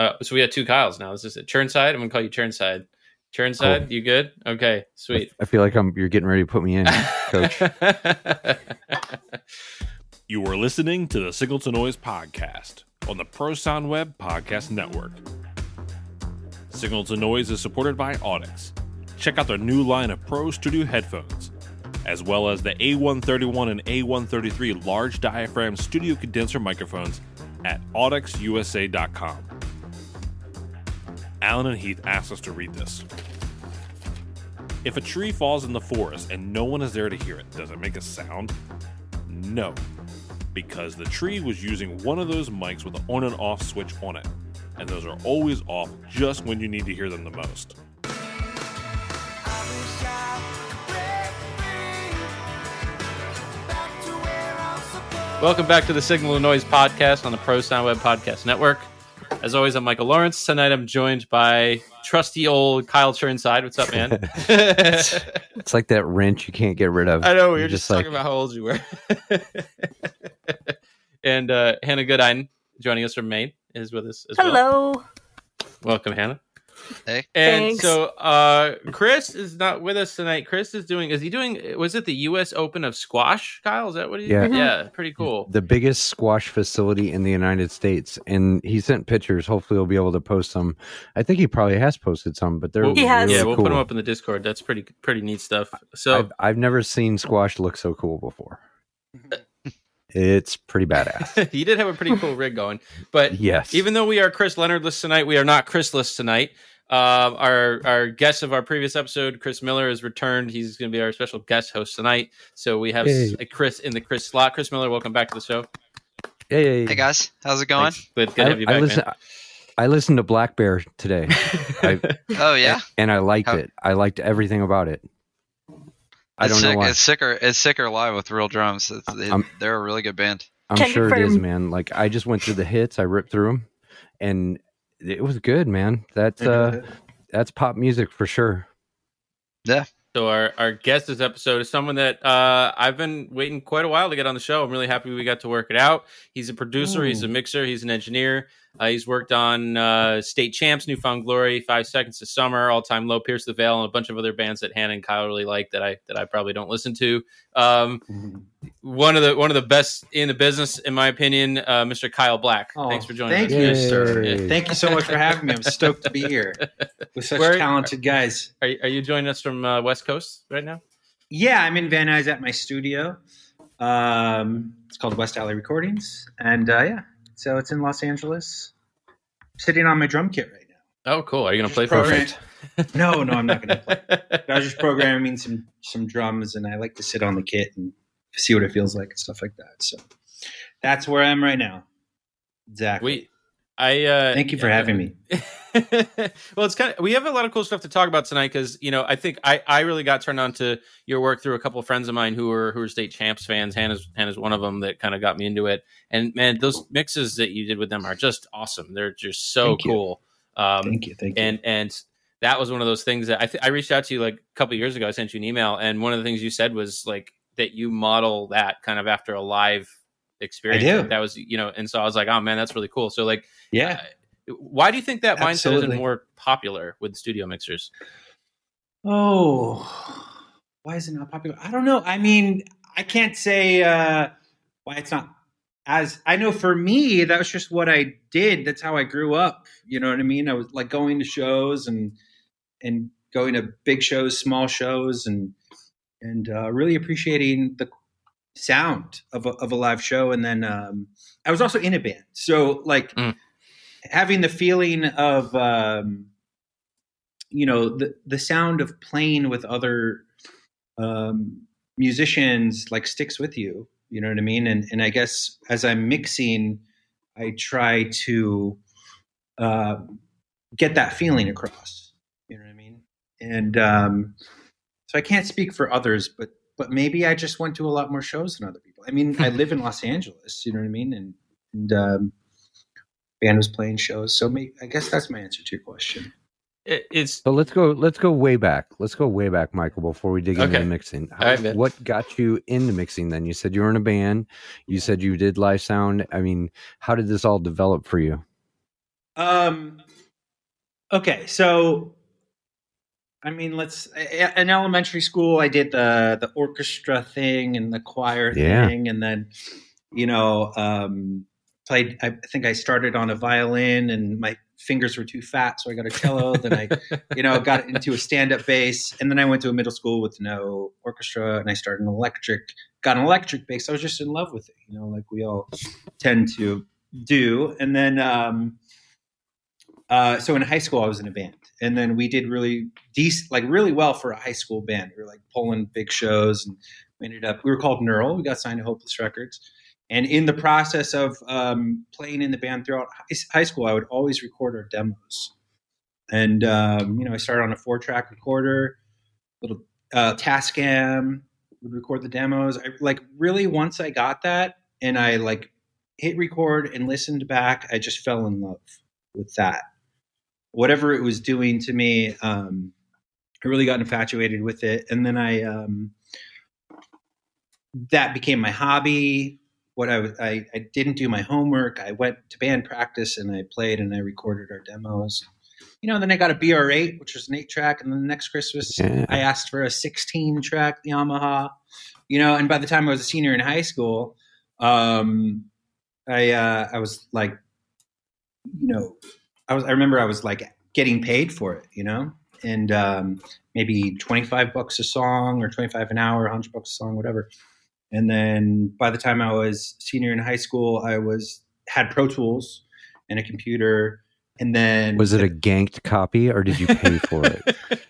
Uh, so we have two Kyles now. This is it. Churnside. I'm gonna call you Churnside. Churnside, Cool. you good? Okay, sweet. I feel like I'm. You're getting ready to put me in, coach. You are listening to the Signal to Noise podcast on the Pro Sound Web Podcast Network. Signal to Noise is supported by Audix. Check out their new line of Pro Studio headphones, as well as the A131 and A133 large diaphragm studio condenser microphones at audixusa.com. Alan and Heath asked us to read this. If a tree falls in the forest and no one is there to hear it, does it make a sound? No, because the tree was using one of those mics with an on and off switch on it, and those are always off just when you need to hear them the most. Welcome back to the Signal to Noise podcast on the Pro Sound Web Podcast Network. As always, I'm Michael Lawrence. Tonight I'm joined by trusty old Kyle Churnside. What's up, man? It's like that wrench you can't get rid of. I know we You're were just, just like- talking about how old you were. and uh, Hannah Goodine, joining us from Maine, is with us as well. Hello. Welcome, Hannah. Hey. And Thanks. so uh, Chris is not with us tonight. Chris is doing. Is he doing? Was it the U.S. Open of squash? Kyle, is that what he? Yeah. Yeah. Pretty cool. the biggest squash facility in the United States, and he sent pictures. Hopefully, he'll be able to post some. I think he probably has posted some, but they're Well, He has. really yeah, we'll cool. put them up in the Discord. That's pretty pretty neat stuff. So I've, I've never seen squash look so cool before. It's pretty badass. he did have a pretty cool rig going, but yes, even though we are Chris Leonardless tonight, we are not Chrisless tonight. Uh, our our guest of our previous episode, Chris Miller, has returned. He's going to be our special guest host tonight. So we have Yay. a Chris in the Chris slot. Chris Miller, welcome back to the show. Hey, Hey Hey guys, how's it going? Thanks. Good, good to I, have you I back, listen. I listened to Black Bear today. I- Oh yeah, and I liked How- it. I liked everything about it. I it's don't know why. It's sicker. It's sicker live with real drums. It's, it, Um, they're a really good band. I'm Can sure it is, man. Like I just went through the hits, I ripped through them, and it was good, man. That's uh, that's pop music for sure. Yeah. So our, our guest this episode is someone that uh, I've been waiting quite a while to get on the show. I'm really happy we got to work it out. He's a producer, he's a mixer, he's an engineer. Uh, he's worked on uh, State Champs, New Found Glory, Five Seconds to Summer, All Time Low, Pierce the Veil, and a bunch of other bands that Hannah and Kyle really like that I that I probably don't listen to. Um, one of the one of the best in the business, in my opinion, uh, Mr. Kyle Black. Oh, Thanks for joining thank us. you, Yay. sir. Yay. Thank you so much for having me. I'm stoked to be here with such Where- talented guys. Are, are you joining us from uh, West Coast right now? Yeah, I'm in Van Nuys at my studio. Um, it's called West Alley Recordings, and uh, yeah, so it's in Los Angeles. Sitting on my drum kit right now. Oh, cool. Are you going to play for program- us? No, no, I'm not going to play. I was just programming some some drums, and I like to sit on the kit and see what it feels like and stuff like that. So that's where I am right now. Exactly. We, I uh, Thank you for having me. well, it's kind of we have a lot of cool stuff to talk about tonight because you know I think I I really got turned on to your work through a couple of friends of mine who were who are state champs fans. Hannah's Hannah's one of them that kind of got me into it. And man, those mixes that you did with them are just awesome. They're just so Thank cool. Um, Thank you. Thank you. and and that was one of those things that I th- I reached out to you like a couple of years ago. I sent you an email, and one of the things you said was like that you model that kind of after a live experience. Like, that was you know, and so I was like, oh man, that's really cool. So like, yeah. uh, why do you think that mindset isn't more popular with studio mixers? Oh, why is it not popular? I don't know. I mean, I can't say uh, why it's not as. I know for me, that was just what I did. That's how I grew up. You know what I mean? I was like going to shows and and going to big shows, small shows, and and uh, really appreciating the sound of a, of a live show. And then um, I was also in a band, so like Mm. having the feeling of. Um, you know the the sound of playing with other um, musicians like sticks with you. You know what I mean? And and I guess as I'm mixing, I try to uh, get that feeling across. You know what I mean? And um, so I can't speak for others, but but maybe I just went to a lot more shows than other people. I mean, I live in Los Angeles. You know what I mean? And and um, band was playing shows, so maybe, I guess that's my answer to your question. It, it's So let's go. Let's go way back. Let's go way back, Michael. Before we dig into Okay. the mixing, How- All right, man. what got you into mixing? Then you said you were in a band. You said you did live sound. I mean, how did this all develop for you? Um. Okay, so I mean, let's in elementary school. I did the the orchestra thing and the choir Yeah. thing, and then you know um, played. I think I started on a violin, and my fingers were too fat, so I got a cello. then I, you know, got into a stand up bass, and then I went to a middle school with no orchestra, and I started an electric. Got an electric bass. I was just in love with it, you know, like we all tend to do. And then, um, uh, so in high school, I was in a band, and then we did really decent, like really well for a high school band. We were like pulling big shows, and we ended up. We were called Neural. We got signed to Hopeless Records, and in the process of um, playing in the band throughout high school, I would always record our demos. And um, you know, I started on a four-track recorder, little uh, Tascam. Would record the demos. I like really once I got that, and I like hit record and listened back. I just fell in love with that whatever it was doing to me, um, I really got infatuated with it. And then I, um, that became my hobby. What I, was- I, I didn't do my homework. I went to band practice and I played and I recorded our demos. You know, then I got a BR8, which was an eight track. And then the next Christmas, Yeah. I asked for a 16 track Yamaha, you know, and by the time I was a senior in high school, um, I, uh, I was like, you know, I was I remember I was like getting paid for it, you know, and um, maybe twenty five bucks a song or twenty five an hour, hundred bucks a song, whatever. And then by the time I was senior in high school, I was had Pro Tools and a computer, and then Was it a ganked copy or did you pay for it?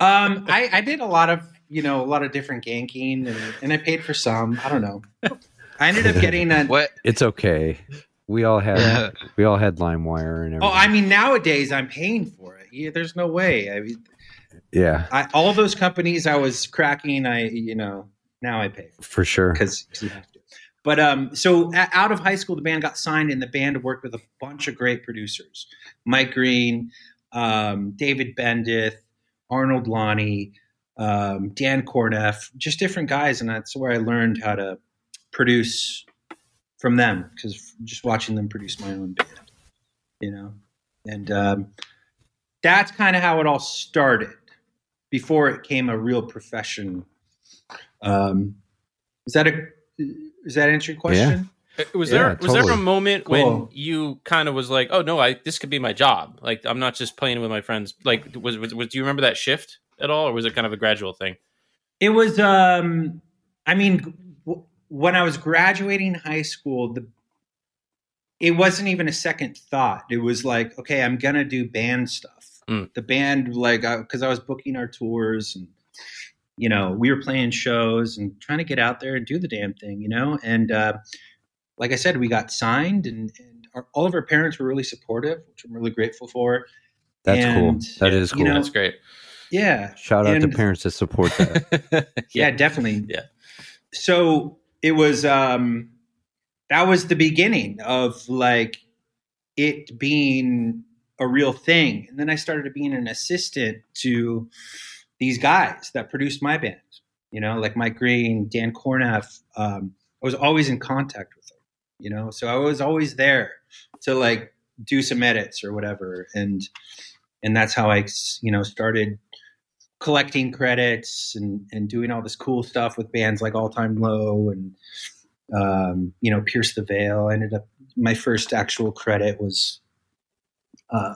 Um, I, I did a lot of you know a lot of different ganking, and, and I paid for some. I don't know. I ended up getting a. What? It's okay. We all had we all had LimeWire and everything. Oh, I mean, nowadays I'm paying for it. Yeah, there's no way. I mean, yeah, I, all those companies I was cracking, I you know now I pay for sure. because you have to. But um, so a- out of high school, the band got signed, and the band worked with a bunch of great producers: Mike Green, um, David Bendeth, Arnold Lanni, um, Dan Korneff, just different guys, and that's where I learned how to produce from them because just watching them produce my own band, you know, and um, that's kind of how it all started before it came a real profession. Um, is that a is that answer your question? Was Yeah, there was there a totally. moment when you kind of was like, oh no, I this could be my job. Like I'm not just playing with my friends. Like was was, was do you remember that shift at all, or was it kind of a gradual thing? It was. Um, I mean, w- when I was graduating high school, the it wasn't even a second thought. It was like, okay, I'm gonna do band stuff. Mm. The band, like, because I was booking our tours and you know we were playing shows and trying to get out there and do the damn thing, you know. And uh, like I said, we got signed, and, and our, all of our parents were really supportive, which I'm really grateful for. That's and, cool. That is you cool. know, That's great. Yeah, Shout out and- to parents that support that. yeah, definitely. Yeah. So it was um that was the beginning of like it being a real thing. And then I started being an assistant to these guys that produced my band. You know, like Mike Green, Dan Korneff. Um, I was always in contact with them. You know, so I was always there to like do some edits or whatever, and and that's how I you know started collecting credits and, and doing all this cool stuff with bands like All Time Low and um, you know Pierce the Veil. I ended up my first actual credit was uh,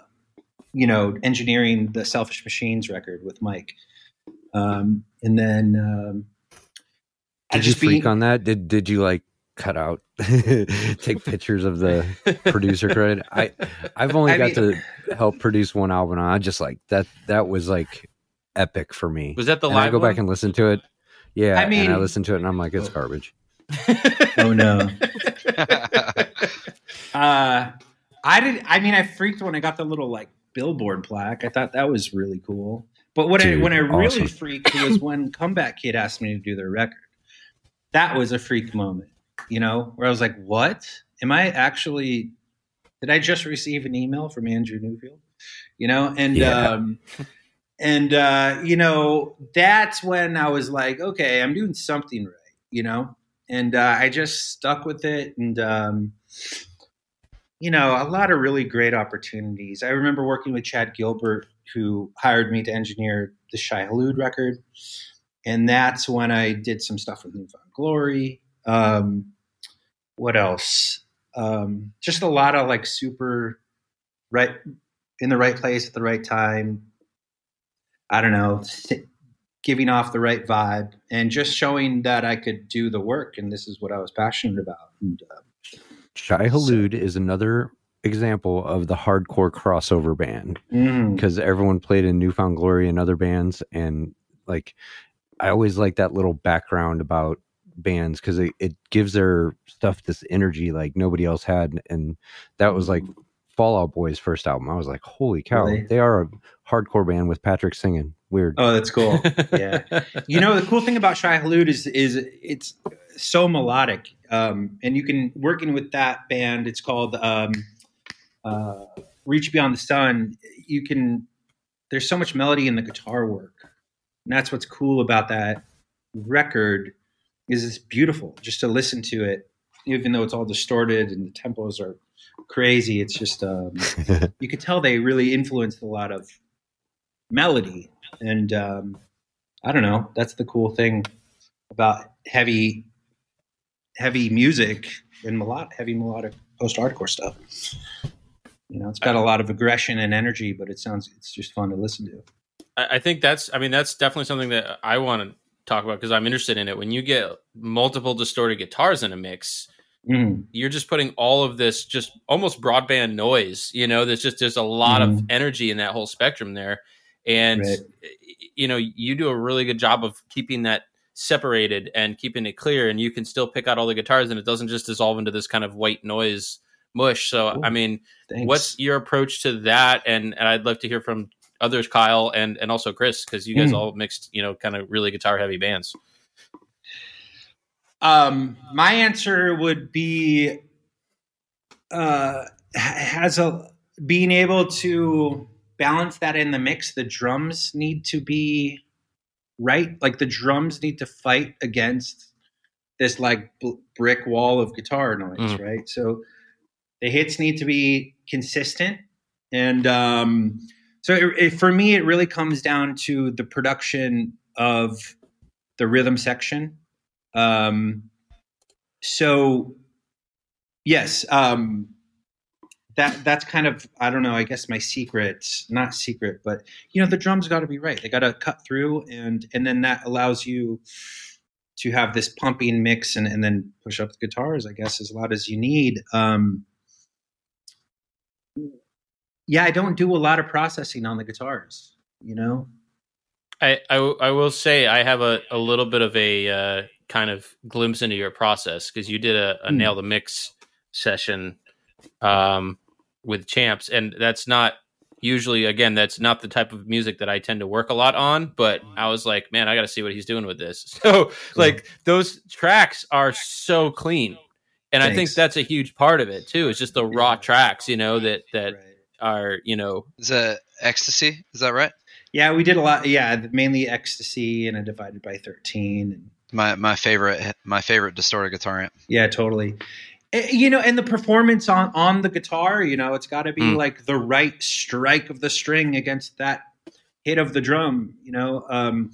you know engineering the Selfish Machines record with Mike, um, and then um, I Did you just freak being- on that? Did did you like cut out, take pictures of the producer credit? I I've only I got mean- to help produce one album. and I just like that. That was like epic for me. Was that the and I live? go back and listen to it. Yeah, I and I listen to it and I'm like, it's garbage. Oh no. Uh, I did. I mean, I freaked when I got the little like billboard plaque. I thought that was really cool. But what I, when I really awesome. freaked was when Comeback Kid asked me to do their record. That was a freak moment, you know, where I was like, "What? Am I actually? Did I just receive an email from Andrew Neufeld? You know?" And Yeah. um, and uh, you know, that's when I was like, "Okay, I'm doing something right," you know. And uh, I just stuck with it, and um, you know, a lot of really great opportunities. I remember working with Chad Gilbert, who hired me to engineer the Shai Hulud record, and that's when I did some stuff with New Found Glory. Um, what else? Um, just a lot of like super right in the right place at the right time. I don't know, giving off the right vibe and just showing that I could do the work. And this is what I was passionate about. And, uh, Shai Hulud so, is another example of the hardcore crossover band because mm. everyone played in New Found Glory and other bands. And like, I always like that little background about bands because it, it gives their stuff this energy like nobody else had. And that was like Fall Out Boy's first album. I was like, holy cow, really? they are a hardcore band with Patrick singing. Weird. Oh, that's cool. yeah. you know, the cool thing about Shai Hulud is is it's so melodic. Um, and you can working with that band, it's called um, uh, Reach Beyond the Sun. You can there's so much melody in the guitar work. And that's what's cool about that record is it's beautiful just to listen to it, even though it's all distorted and the tempos are crazy. It's just um, you could tell they really influenced a lot of melody, and um, I don't know. That's the cool thing about heavy, heavy music and melodic, heavy melodic post-hardcore stuff. You know, it's got a lot of aggression and energy, but it sounds it's just fun to listen to. I think that's. I mean, that's definitely something that I want to talk about because I'm interested in it. When you get multiple distorted guitars in a mix, Mm. You're just putting all of this just almost broadband noise, you know, there's just there's a lot mm. of energy in that whole spectrum there. And right. you know, you do a really good job of keeping that separated and keeping it clear and you can still pick out all the guitars and it doesn't just dissolve into this kind of white noise mush. So Ooh, I mean, thanks. what's your approach to that? And, and I'd love to hear from others, Kyle and and also Chris, because you guys mm. all mixed, you know, kind of really guitar heavy bands. Um, my answer would be uh, has a being able to balance that in the mix. The drums need to be right. Like the drums need to fight against this like b- brick wall of guitar noise, mm. right? So the hits need to be consistent, and um, so it, it, for me, it really comes down to the production of the rhythm section um, so yes, um, that that's kind of I don't know. I guess my secret, not secret, but you know, the drums got to be right. They got to cut through, and and then that allows you to have this pumping mix, and and then push up the guitars. I guess as loud as you need. Um, yeah, I don't do a lot of processing on the guitars. You know, I I, I will say I have a, a little bit of a uh, kind of glimpse into your process because you did a, a mm. nail the mix session um, with champs, and that's not usually again that's not the type of music that I tend to work a lot on. But I was like, man, I got to see what he's doing with this. So like those tracks are so clean, and Thanks. I think that's a huge part of it too. It's just the raw tracks, you know, that that right. are you know. Is that ecstasy? Is that right? Yeah, we did a lot. Yeah, mainly ecstasy and a divided by thirteen. And my my favorite my favorite distorted guitar amp. Yeah, totally. Eh, you know, and the performance on on the guitar, you know, it's got to be mm. like the right strike of the string against that hit of the drum. You know, um,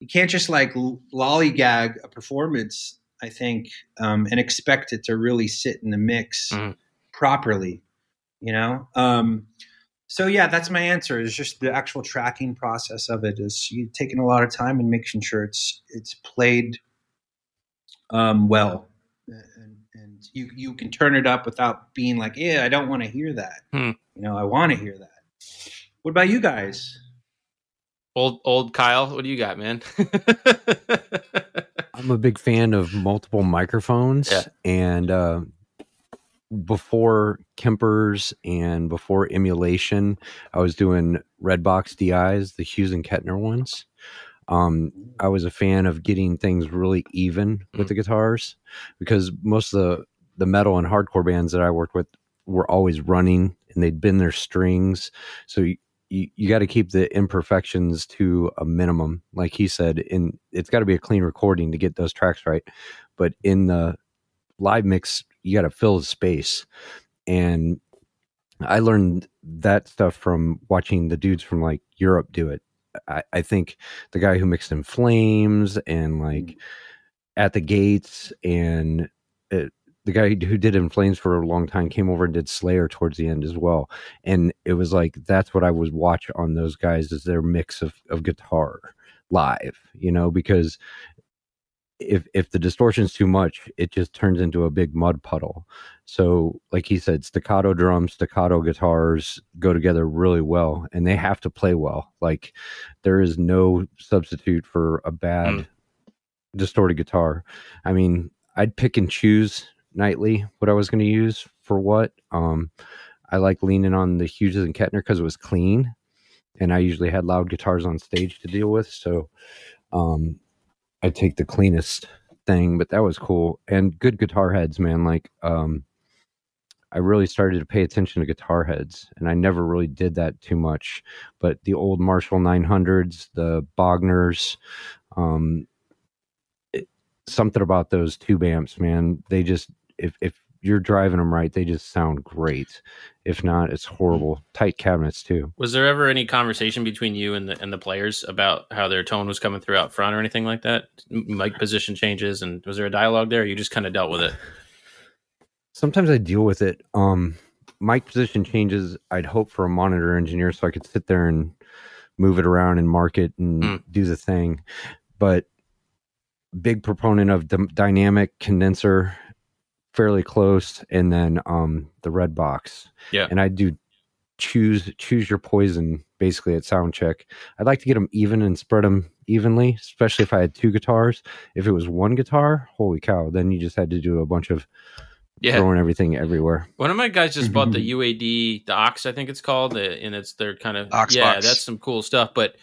you can't just like lollygag a performance. I think um, and expect it to really sit in the mix mm. properly. You know, um, so yeah, that's my answer. Is just the actual tracking process of it. Is you taking a lot of time and making sure it's it's played um, well, and, and, you you can turn it up without being like, yeah, I don't want to hear that. Hmm. You know, I want to hear that. What about you guys? Old old Kyle, what do you got, man? I'm a big fan of multiple microphones yeah. and uh, before Kempers and before emulation, I was doing Redbox DIs, the Hughes and Kettner ones. Um, I was a fan of getting things really even with mm. the guitars because most of the the metal and hardcore bands that I worked with were always running and they'd bend their strings. So you, you, you got to keep the imperfections to a minimum. Like he said, in it's got to be a clean recording to get those tracks right. But in the live mix, you got to fill the space. and I learned that stuff from watching the dudes from like Europe do it. I, I think the guy who mixed in Flames and like mm-hmm. at the gates and it, the guy who did in flames for a long time came over and did slayer towards the end as well and it was like that's what i was watch on those guys is their mix of, of guitar live you know because if if the distortion's too much it just turns into a big mud puddle. So like he said staccato drums staccato guitars go together really well and they have to play well. Like there is no substitute for a bad mm. distorted guitar. I mean i'd pick and choose nightly what i was going to use for what. Um i like leaning on the hughes and kettner because it was clean and i usually had loud guitars on stage to deal with. So um I take the cleanest thing, but that was cool. And good guitar heads, man. Like, um, I really started to pay attention to guitar heads, and I never really did that too much. But the old Marshall 900s, the Bogners, um, it, something about those tube amps, man. They just if if you're driving them right, they just sound great. If not, it's horrible. Tight cabinets too. Was there ever any conversation between you and the and the players about how their tone was coming through out front or anything like that? Mic position changes, and was there a dialogue there? you just kind of dealt with it. Sometimes I deal with it. Um, mic position changes. I'd hope for a monitor engineer so I could sit there and move it around and mark it and mm. do the thing. But big proponent of the dynamic condenser fairly close, and then um the red box. Yeah, and I do choose choose your poison basically at sound check. I'd like to get them even and spread them evenly, especially if I had two guitars. If it was one guitar, holy cow, then you just had to do a bunch of yeah. throwing everything everywhere. One of my guys just bought the UAD, the Ox, I think it's called, and it's their kind of Ox yeah, box. that's some cool stuff. But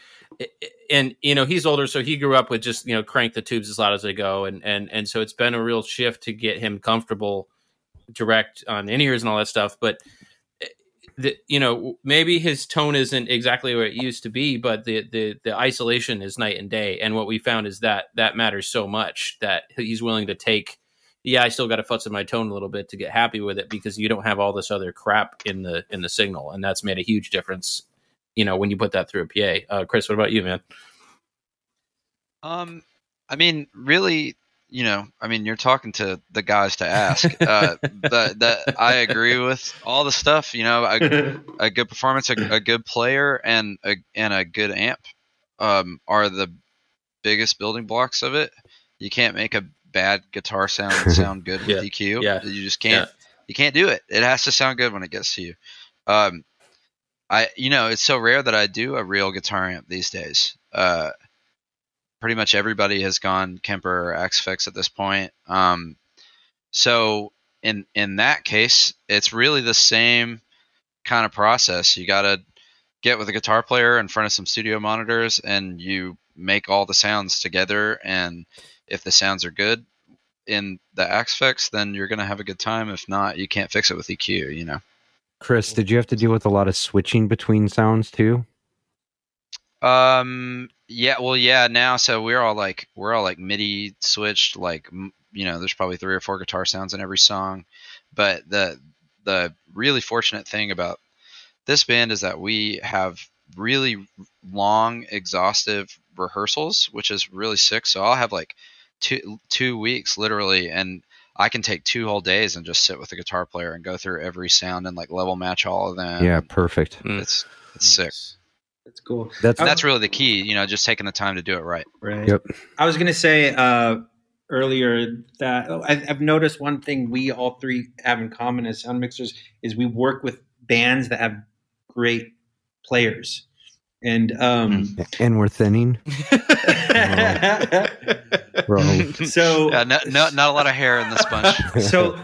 and you know he's older, so he grew up with just you know crank the tubes as loud as they go, and and and so it's been a real shift to get him comfortable direct on in ears and all that stuff. But eh, the, you know maybe his tone isn't exactly where it used to be, but the the the isolation is night and day. And what we found is that that matters so much that he's willing to take. Yeah, I still got to futz in my tone a little bit to get happy with it because you don't have all this other crap in the in the signal, and that's made a huge difference you know, when you put that through a PA. Uh, Chris, what about you, man? Um, I mean, really, you know, I mean, you're talking to the guys to ask. Uh, but that I agree with all the stuff. You know, a, a good performance, a, a, good player, and a and a good amp um, are the biggest building blocks of it. You can't make a bad guitar sound sound good with yeah. EQ. Yeah. You just can't. Yeah. You can't do it. It has to sound good when it gets to you. Um, I you know it's so rare that I do a real guitar amp these days. Uh, pretty much everybody has gone Kemper or Axe-Fx at this point. Um, so in in that case, it's really the same kind of process. You got to get with a guitar player in front of some studio monitors, and you make all the sounds together. And if the sounds are good in the Axe-Fx, then you're gonna have a good time. If not, you can't fix it with EQ. You know. Chris, did you have to deal with a lot of switching between sounds too? Um. Yeah. Well. Yeah. Now, so we're all like we're all like MIDI switched. Like you know, there's probably three or four guitar sounds in every song. But the the really fortunate thing about this band is that we have really long, exhaustive rehearsals, which is really sick. So I'll have like two two weeks literally, and I can take two whole days and just sit with a guitar player and go through every sound and like level match all of them. Yeah, perfect. Mm. It's it's sick. That's cool. That's that's really the key. You know, just taking the time to do it right. Right. Yep. I was gonna say uh, earlier that oh, I've noticed one thing we all three have in common as sound mixers is we work with bands that have great players and um and we're thinning bro so yeah, no, no, not a lot of hair in this bunch so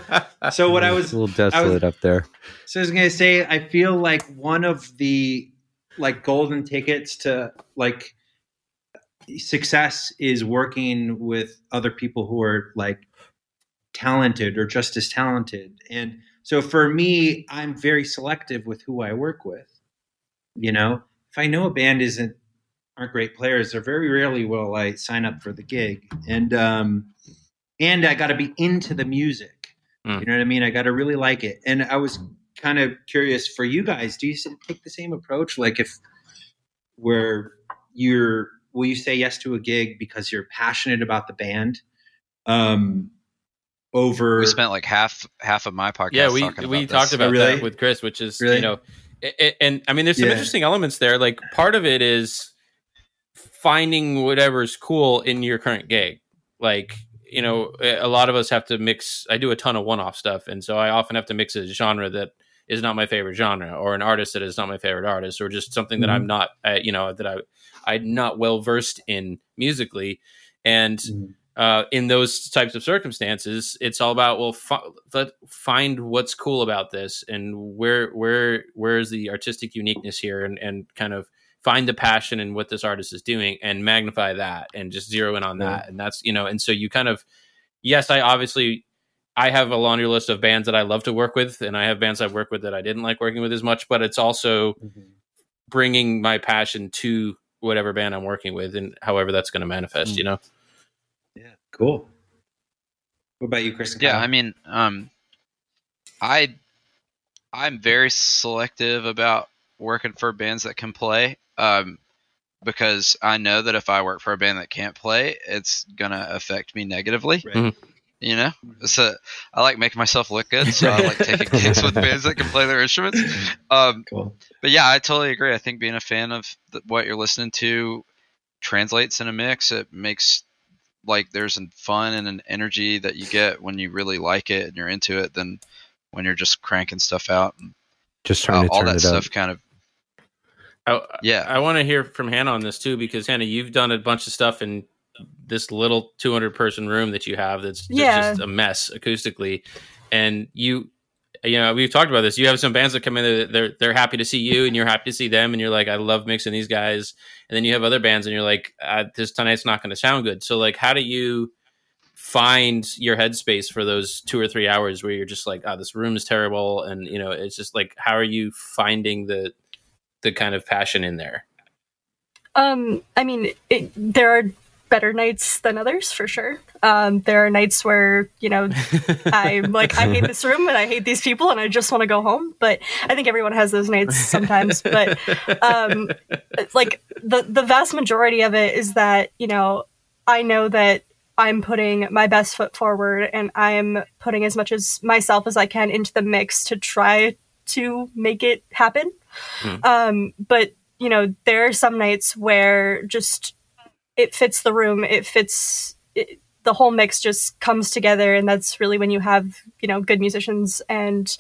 so what i was a little desolate was, up there. So i was gonna say i feel like one of the like golden tickets to like success is working with other people who are like talented or just as talented. And so for me i'm very selective with who i work with. You know if I know a band isn't aren't great players, they're very rarely will I sign up for the gig. And um, and I got to be into the music. Mm. You know what I mean? I got to really like it. And I was kind of curious for you guys. Do you take the same approach? Like if where you're, will you say yes to a gig because you're passionate about the band? Um, over we spent like half half of my podcast. Yeah, we we about talked about oh, really? that with Chris, which is really? you know, and, and I mean, there's some yeah. interesting elements there. Like part of it is finding whatever's cool in your current gig. Like you know, a lot of us have to mix. I do a ton of one-off stuff, and so I often have to mix a genre that is not my favorite genre, or an artist that is not my favorite artist, or just something that mm-hmm. I'm not, uh, you know, that I I'm not well versed in musically, and. Mm-hmm uh, in those types of circumstances, it's all about well, f- find what's cool about this and where where where is the artistic uniqueness here, and and kind of find the passion in what this artist is doing and magnify that and just zero in on that, and that's you know, and so you kind of yes, I obviously I have a laundry list of bands that I love to work with, and I have bands I've worked with that I didn't like working with as much, but it's also mm-hmm. bringing my passion to whatever band I'm working with, and however that's going to manifest, mm-hmm. you know. Yeah. Cool. What about you, Chris? Yeah, I mean, um, I I'm very selective about working for bands that can play, um, because I know that if I work for a band that can't play, it's gonna affect me negatively. Right. Mm-hmm. You know, so I like making myself look good, so I like taking gigs with bands that can play their instruments. Um, cool. But yeah, I totally agree. I think being a fan of the, what you're listening to translates in a mix. It makes like there's a fun and an energy that you get when you really like it and you're into it than when you're just cranking stuff out and just trying uh, to all that stuff up. kind of I, yeah. I want to hear from hannah on this too because hannah you've done a bunch of stuff in this little 200 person room that you have that's yeah. just a mess acoustically. And you you know we've talked about this. You have some bands that come in they're they're happy to see you and you're happy to see them and you're like i love mixing these guys. And then you have other bands and you're like uh, this tonight's not going to sound good. So like how do you find your headspace for those two or three hours where you're just like oh this room is terrible. And you know it's just like how are you finding the the kind of passion in there um i mean it, there are better nights than others for sure. Um, there are nights where you know I'm like I hate this room and I hate these people and I just want to go home. But I think everyone has those nights sometimes. but um, like the the vast majority of it is that you know I know that I'm putting my best foot forward and I'm putting as much as myself as I can into the mix to try to make it happen. Mm. Um, but you know there are some nights where just it fits the room. It fits it, the whole mix just comes together, and that's really when you have you know good musicians and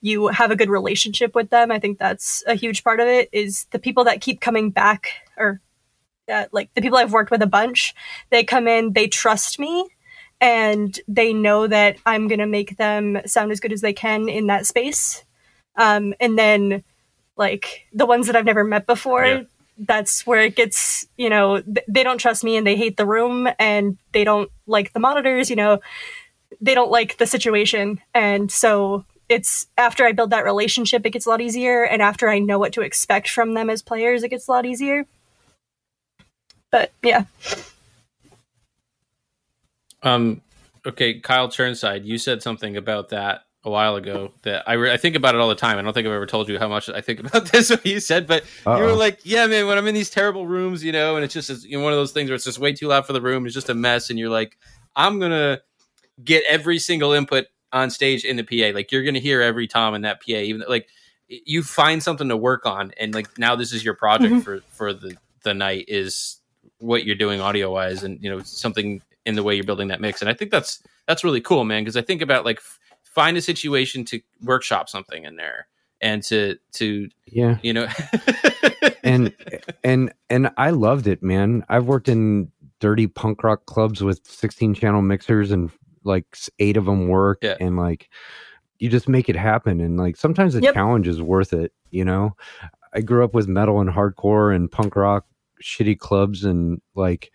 you have a good relationship with them. I think that's a huge part of it. Is the people that keep coming back or uh, like the people I've worked with a bunch, they come in, they trust me, and they know that I'm gonna make them sound as good as they can in that space. Um, and then like the ones that I've never met before, yeah. that's where it gets you know th- they don't trust me and they hate the room and they don't like the monitors you know they don't like the situation. And so it's after i build that relationship it gets a lot easier. And after i know what to expect from them as players it gets a lot easier. But yeah. Um okay kyle churnside you said something about that a while ago that I, re- I think about it all the time. I don't think I've ever told you how much I think about this. What you said, but Uh-oh. you were like, "Yeah, man, when I'm in these terrible rooms, you know, and it's just you know, one of those things where it's just way too loud for the room. It's just a mess, and you're like, I'm gonna get every single input on stage in the PA. Like you're gonna hear every tom in that PA, even like you find something to work on, and like now this is your project mm-hmm. for for the the night is what you're doing audio wise, and you know something in the way you're building that mix. And I think that's that's really cool, man. Because I think about like find a situation to workshop something in there and to to yeah you know and and and i loved it man i've worked in dirty punk rock clubs with 16 channel mixers and like eight of them work yeah. and like you just make it happen and like sometimes the yep. challenge is worth it you know i grew up with metal and hardcore and punk rock shitty clubs and like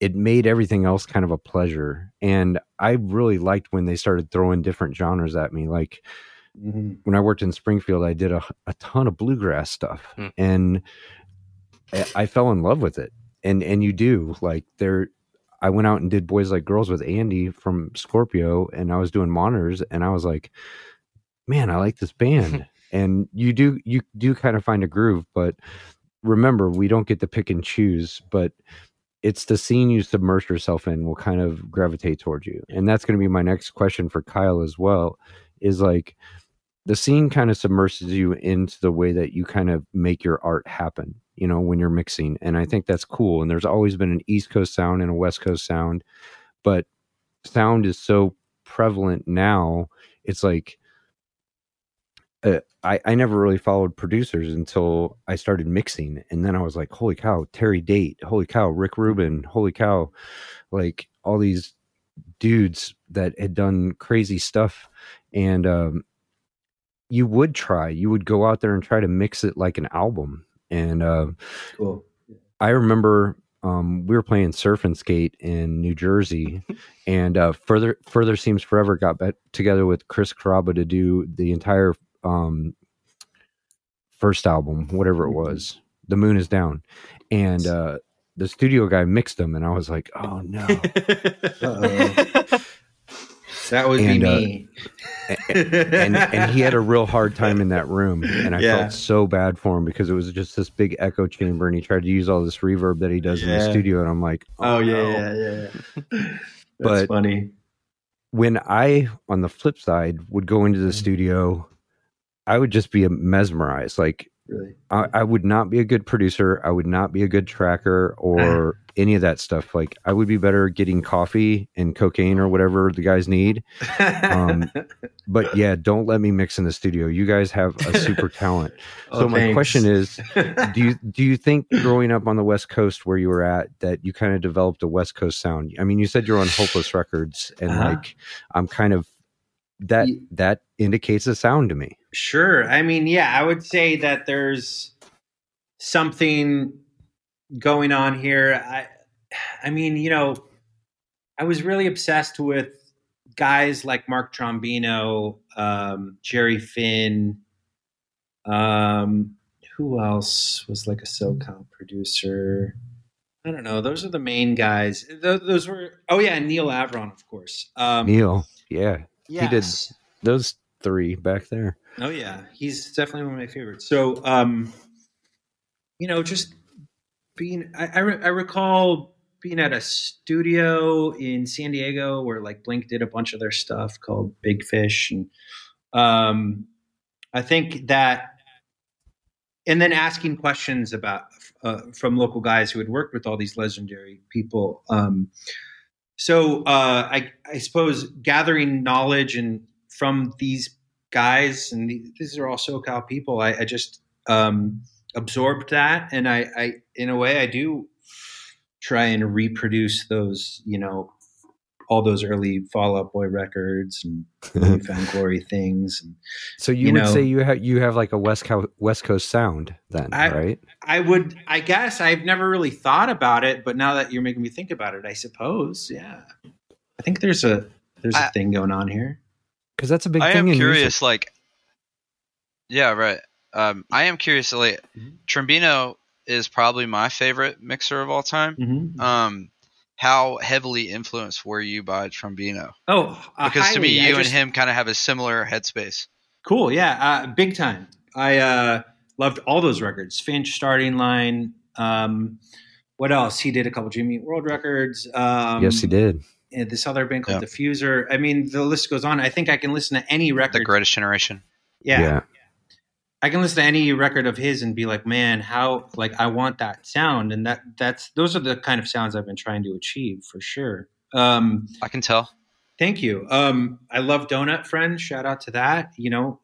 it made everything else kind of a pleasure. And I really liked when they started throwing different genres at me. Like mm-hmm. when I worked in Springfield, I did a, a ton of bluegrass stuff mm. and I fell in love with it. And, and you do like there, I went out and did Boys Like Girls with Andy from Scorpio, and I was doing monitors, and I was like, man, I like this band. and you do you do kind of find a groove, but remember, we don't get to pick and choose, but it's the scene you submerge yourself in will kind of gravitate towards you. And that's going to be my next question for Kyle as well. Is like the scene kind of submerges you into the way that you kind of make your art happen you know when you're mixing and i think that's cool and there's always been an east coast sound and a west coast sound but sound is so prevalent now it's like uh, I, I never really followed producers until I started mixing. And then I was like, holy cow, Terry Date, holy cow, Rick Rubin, holy cow, like all these dudes that had done crazy stuff. And um, you would try, you would go out there and try to mix it like an album. And uh, Cool. I remember um, we were playing surf and skate in New Jersey, and uh, further further seems forever got together with Chris Carrabba to do the entire um, first album, whatever it was. The Moon is Down, and uh, the studio guy mixed them, and I was like, oh no. That would And, be uh, me. and and he had a real hard time in that room and i Yeah. felt so bad for him because it was just this big echo chamber and he tried to use all this reverb that he does in the studio and i'm like oh, Oh, yeah, no. yeah, yeah, yeah. That's But- funny. when i on the flip side would go into the Mhm. studio i would just be mesmerized like Really. I, I would not be a good producer i would not be a good tracker or any of that stuff like i would be better getting coffee and cocaine or whatever the guys need Um, but yeah don't let me mix in the studio you guys have a super talent Oh, so my thanks. question is do you do you think growing up on the west coast where you were at that you kind of developed a west coast sound i mean you said you're on hopeless records and Uh-huh. like i'm kind of that that indicates a sound to me Sure. I mean, yeah, I would say that there's something going on here. I I mean, you know, I was really obsessed with guys like Mark Trombino, um, Jerry Finn, um, who else was like a SoCal producer? I don't know. Those are the main guys. Th- those were. Oh yeah, and Neal Avron, of course. Um, neal yeah he did. yes. those three back there Oh yeah, he's definitely one of my favorites. So, um, you know, just being, I, I, re- I recall being at a studio in San Diego where like Blink did a bunch of their stuff called Big Fish, and um, I think that, and then asking questions about uh, from local guys who had worked with all these legendary people. Um, so uh, I, I suppose gathering knowledge and from these guys, and these are all SoCal people. I, I just um, absorbed that, and I, I, in a way, I do try and reproduce those, you know, all those early Fall Out Boy records and New Found Glory things. And so you, You would know- say you have you have like a west coast west coast sound then I- right I would, I guess, I've never really thought about it, but now that you're making me think about it, I suppose, yeah. I think there's a there's a I- thing going on here. Because that's a big thing. I thing am in curious, music. like, yeah, right. Um, I am curious, like, Mhm. Trombino is probably my favorite mixer of all time. Mm-hmm. Um, how heavily influenced were you by Trombino? Oh, uh, Because to me, highly. I you and him kind of have a similar headspace. Cool, yeah, uh, big time. I uh, loved all those records. Finch, Starting Line. Um, what else? He did a couple Jimmy World records. Um, yes he did and This other band called Yeah. Diffuser. I mean, the list goes on. I think I can listen to any record. The. Greatest Generation. yeah, I can listen to any record of his and be like, man, how like I want that sound, and that that's those are the kind of sounds I've been trying to achieve for sure. Um, I can tell. Thank you. Um, I love Donut Friend. Shout out to that. You know,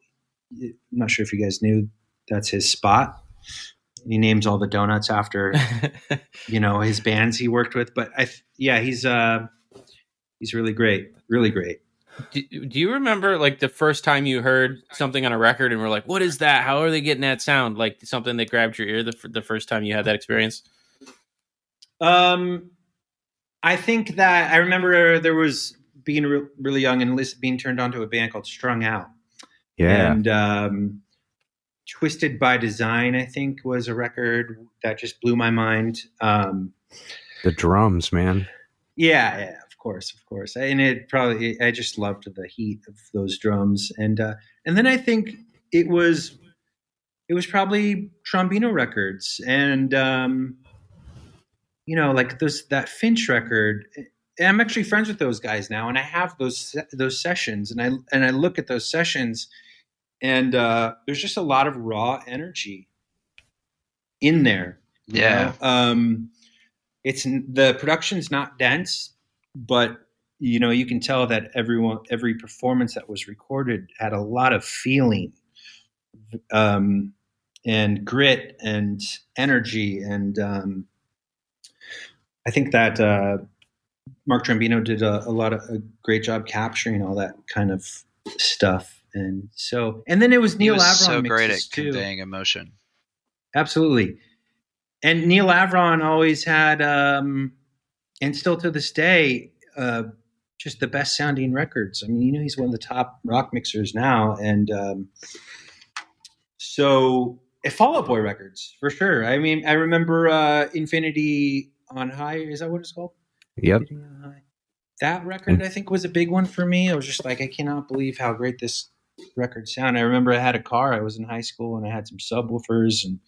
I'm not sure if you guys knew that's his spot. He names all the donuts after you know his bands he worked with. But I, yeah, he's uh, he's really great. Really great. do, do you remember like the first time you heard something on a record and were like, "What is that? How are they getting that sound?" Like something that grabbed your ear the, the first time you had that experience. Um, I think that I remember there was being re- really young and lis- being turned on to a band called Strung Out. yeah And um, Twisted by Design, I think, was a record that just blew my mind. Um, the drums man Yeah, yeah, of course, of course. And it probably I just loved the heat of those drums and uh and then I think it was it was probably Trombino Records and um you know like those that Finch record and I'm actually friends with those guys now and I have those those sessions and I and I look at those sessions and uh there's just a lot of raw energy in there. Yeah. know? Um it's the production's not dense, but you know you can tell that everyone every performance that was recorded had a lot of feeling um, and grit and energy and um, I think that uh, Mark Trombino did a, a lot of a great job capturing all that kind of stuff and so and then it was He Neal was Avron so great at too conveying emotion. absolutely. And Neal Avron always had, um, and still to this day, uh, just the best sounding records. I mean, you know, he's one of the top rock mixers now, and um, so Fall Out Boy records for sure. I mean, I remember uh, Infinity on High. Is that what it's called? Yep. Infinity on High. That record, I think, was a big one for me. I was just like, I cannot believe how great this record sound. I remember I had a car. I was in high school and I had some subwoofers and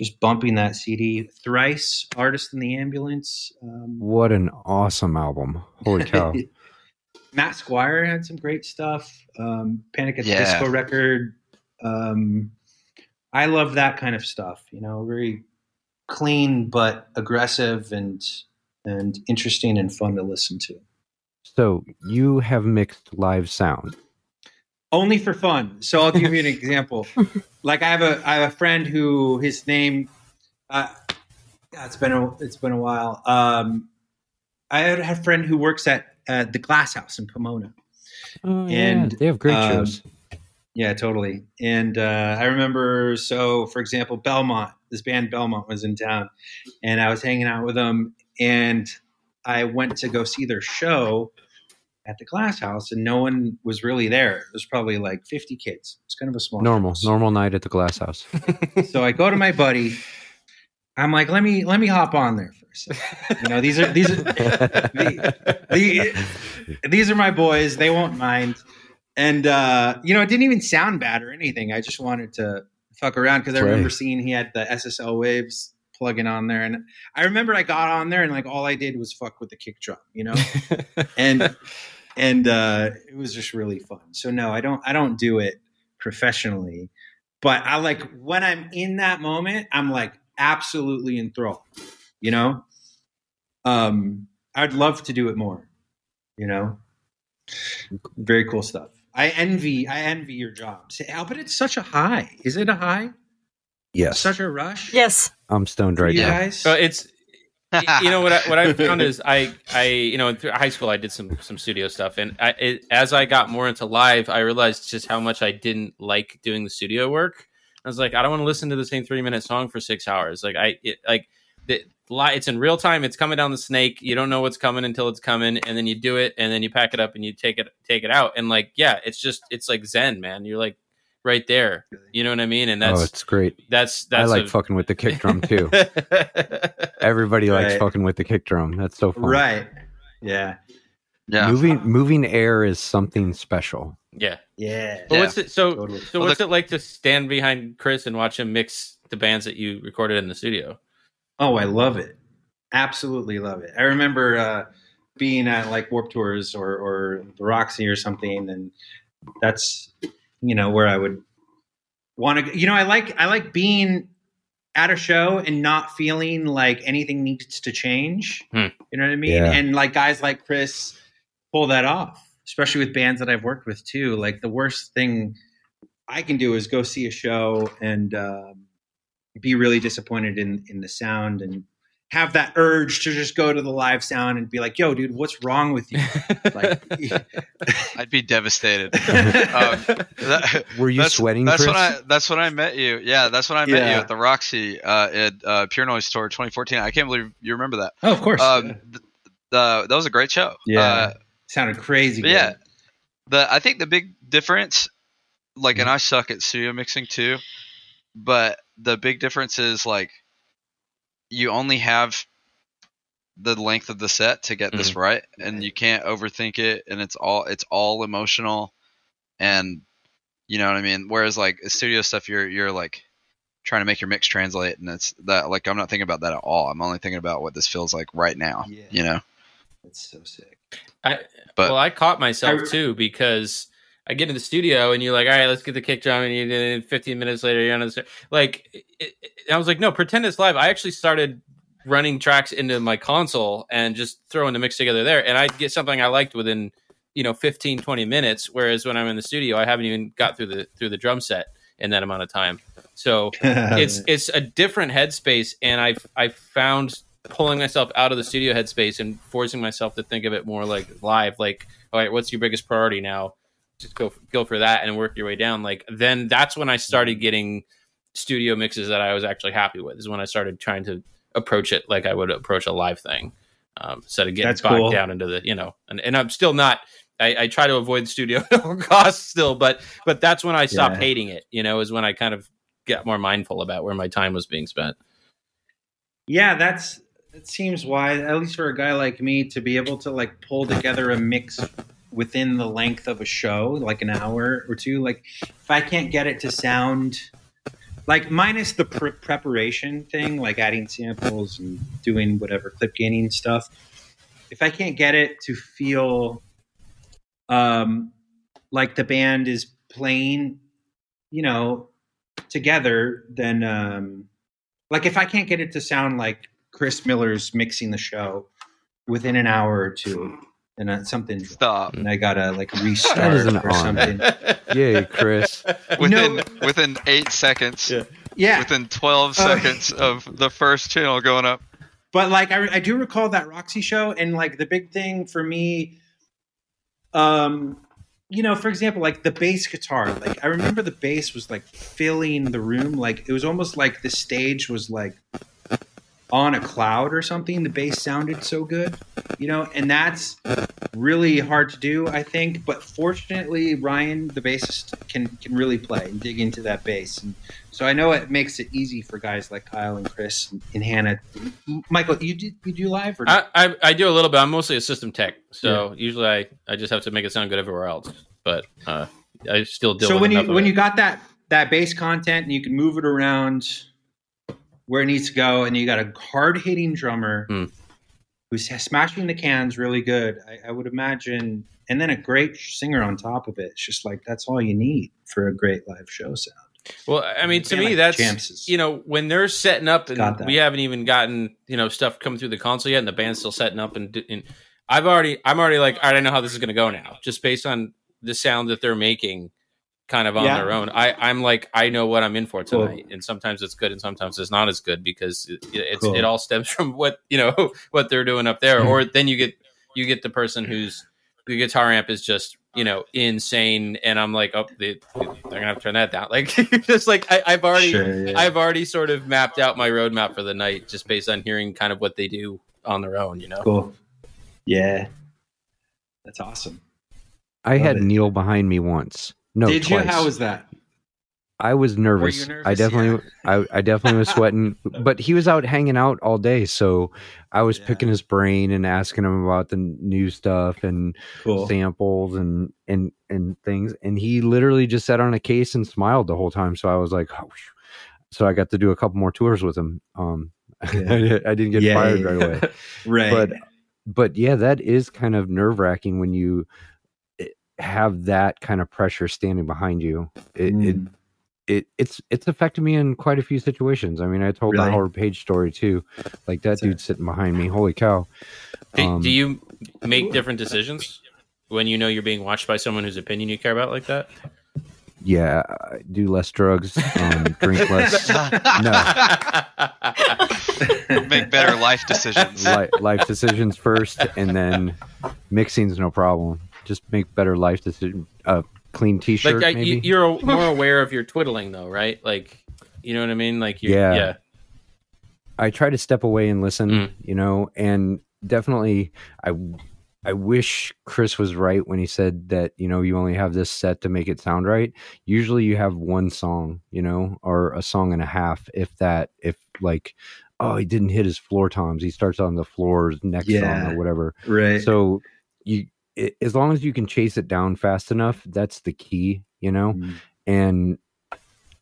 just bumping that CD. Thrice, Artist in the Ambulance. Um, What an awesome album. Holy cow. Matt Squire had some great stuff. Um, Panic at the Yeah. Disco record. Um, I love that kind of stuff. You know, very clean but aggressive and and interesting and fun to listen to. so you have mixed live sound. Only for fun. So I'll give you an example. like I have a I have a friend who his name uh, yeah, it's been a it's been a while. Um, I had a friend who works at uh, the Glass House in Pomona. Oh, And, they have great um, shows. Yeah, totally. And uh, I remember, so for example, Belmont, this band Belmont was in town, and I was hanging out with them, and I went to go see their show at the Glass House, and no one was really there. There's probably like 50 kids. It's kind of a small Normal, house. normal night at the Glass House. So I go to my buddy. I'm like, let me let me hop on there for a second. You know, these are these are the, these are my boys. They won't mind. And uh, you know, it didn't even sound bad or anything. I just wanted to fuck around because I Right. remember seeing he had the SSL waves plugin on there, and I remember I got on there and like all I did was fuck with the kick drum, you know, and and uh, it was just really fun. So no, I don't I don't do it professionally, but I like when I'm in that moment, I'm like absolutely enthralled, you know. Um, I'd love to do it more, you know. Very cool stuff. I envy I envy your job. Say, Al, but it's such a high. Is it a high? Yes, Such a rush. Yes. I'm stoned for right you now. guys. So it's y- you know what I, what I found is I I you know through high school I did some some studio stuff and I it, as I got more into live I realized just how much I didn't like doing the studio work. I was like I don't want to listen to the same three minute song for six hours. Like I it, like the it's in real time. It's coming down the snake. You don't know what's coming until it's coming, and then you do it, and then you pack it up and you take it take it out. And like yeah, it's just it's like Zen, man. You're like right there. You know what I mean? And oh, that's it's great. that's I like a- fucking with the kick drum too. Everybody likes Right. fucking with the kick drum. That's so fun. right. Yeah. Yeah. Moving moving air is something special. yeah. Yeah. But Yeah. what's it? So, Totally. so Well, what's the- it like to stand behind Chris and watch him mix the bands that you recorded in the studio? Oh, I love it. Absolutely love it. I remember uh, being at like Warped Tours or, or the Roxy or something, and that's you know where I would want to. You know, I like I like being at a show and not feeling like anything needs to change. Hmm. You know what I mean? Yeah. And like guys like Chris pull that off, especially with bands that I've worked with too. Like the worst thing I can do is go see a show and um, be really disappointed in in the sound and have that urge to just go to the live sound and be like, "Yo, dude, what's wrong with you?" Like, I'd be devastated. Um, that- Were you that's, sweating, That's Chris? when I. That's when I met you. Yeah, that's when I met Yeah. you at the Roxy uh, at uh, Pure Noise Tour 2014. I can't believe you remember that. oh, of course, Um, th- the, that was a great show. Yeah. Uh, sounded crazy. Good. yeah, the I think the big difference, like, Mm-hmm. and I suck at studio mixing too, but the big difference is like, you only have the length of the set to get this mm-hmm. right, and you can't overthink it, and it's all it's all emotional, and you know what I mean. Whereas like studio stuff, you're you're like trying to make your mix translate, and it's that like I'm not thinking about that at all. I'm only thinking about what this feels like right now. Yeah. You know, It's so sick. I, But- well, I caught myself I- too because I get in the studio and you're like, all right, let's get the kick drum, and you did 15 minutes later you're on the like. It, it, I was like, no, pretend it's live. I actually started running tracks into my console and just throwing the mix together there, and I'd get something I liked within you know 15 20 minutes whereas when i'm in the studio i haven't even got through the through the drum set in that amount of time so it's it's a different headspace and i've i found pulling myself out of the studio headspace and forcing myself to think of it more like live like all right what's your biggest priority now just go go for that and work your way down like then that's when i started getting studio mixes that i was actually happy with is when i started trying to approach it like i would approach a live thing um, instead of getting That's bogged cool. down into the you know and, and i'm still not I, I try to avoid the studio costs still but but that's when i stopped Yeah. hating it you know is when i kind of get more mindful about where my time was being spent yeah, that's it seems wise, at least for a guy like me, to be able to like pull together a mix within the length of a show, like an hour or two. Like if I can't get it to sound like minus the pre- preparation thing, like adding samples and doing whatever clip gaining stuff. If I can't get it to feel um, like the band is playing, you know, together, then um, like if I can't get it to sound like Chris Miller's mixing the show within an hour or two, then that's something. stop And I gotta like restart or on. something. Yay, Chris. within No. within eight seconds. Yeah. Yeah, Within 12 Uh, seconds of the first channel going up. but like I, I do recall that Roxy show, and like the big thing for me, um, you know, for example, like the bass guitar. Like I remember the bass was like filling the room. Like it was almost like the stage was like on a cloud or something. The bass sounded so good, you know, and that's really hard to do, I think. But fortunately, Ryan, the bassist, can can really play and dig into that bass, and so I know it makes it easy for guys like Kyle and Chris and, and Hannah. Michael, you do you do live or I, I I do a little bit. I'm mostly a system tech, so usually I, I just have to make it sound good everywhere else. But uh, I still deal so with when you when it. you got that that bass content and you can move it around where it needs to go, and you got a hard hitting drummer Hmm. who's smashing the cans really good, I, I would imagine, and then a great singer on top of it. It's just like that's all you need for a great live show sound. Well, I mean, to Band me, like that's Champs is- you know when they're setting up and we haven't even gotten you know stuff coming through the console yet, and the band's still setting up and, and I've already I'm already like all right, I know how this is going to go now, just based on the sound that they're making, kind of on Yeah. their own. I I'm like I know what I'm in for Cool. tonight, and sometimes it's good and sometimes it's not as good because it, it's Cool. it all stems from what you know what they're doing up there, Mhm. or then you get you get the person who's the guitar amp is just you know insane, and I'm like, oh, they, they're gonna have to turn that down. Like just like I, I've already Sure, yeah. I've already sort of mapped out my roadmap for the night just based on hearing kind of what they do on their own. You know, cool. Yeah, that's awesome. I Love had it. Neal behind me once. No, Did twice. you? How was that? I was nervous. nervous? I definitely, I, I definitely was sweating. But he was out hanging out all day, so I was Yeah. picking his brain and asking him about the new stuff and Cool. samples and and and things. And he literally just sat on a case and smiled the whole time. So I was like, oh, so I got to do a couple more tours with him. Um, Yeah. I didn't get Yeah, fired yeah, right away Right. but but yeah that is kind of nerve wracking when you have that kind of pressure standing behind you it, it Mm. it it's it's affected me in quite a few situations i mean i told Really? the howard page story too like that That's dude sitting behind me holy cow do, Um, do you make different decisions when you know you're being watched by someone whose opinion you care about like that? yeah I do less drugs um drink less no, Make better life decisions. li- life decisions first and then mixing's no problem just make better life decisions uh clean t-shirt like I, maybe you, you're more aware of your twiddling though, right? Like, you know what I mean? Like, you're, Yeah. yeah, I try to step away and listen, Mm. you know, and definitely I I wish Chris was right when he said that, you know, you only have this set to make it sound right. Usually you have one song, you know, or a song and a half if that if like oh, he didn't hit his floor toms. He starts on the floors next Yeah. song or whatever. Right. So you, i as long as you can chase it down fast enough, that's the key, you know. Mm. And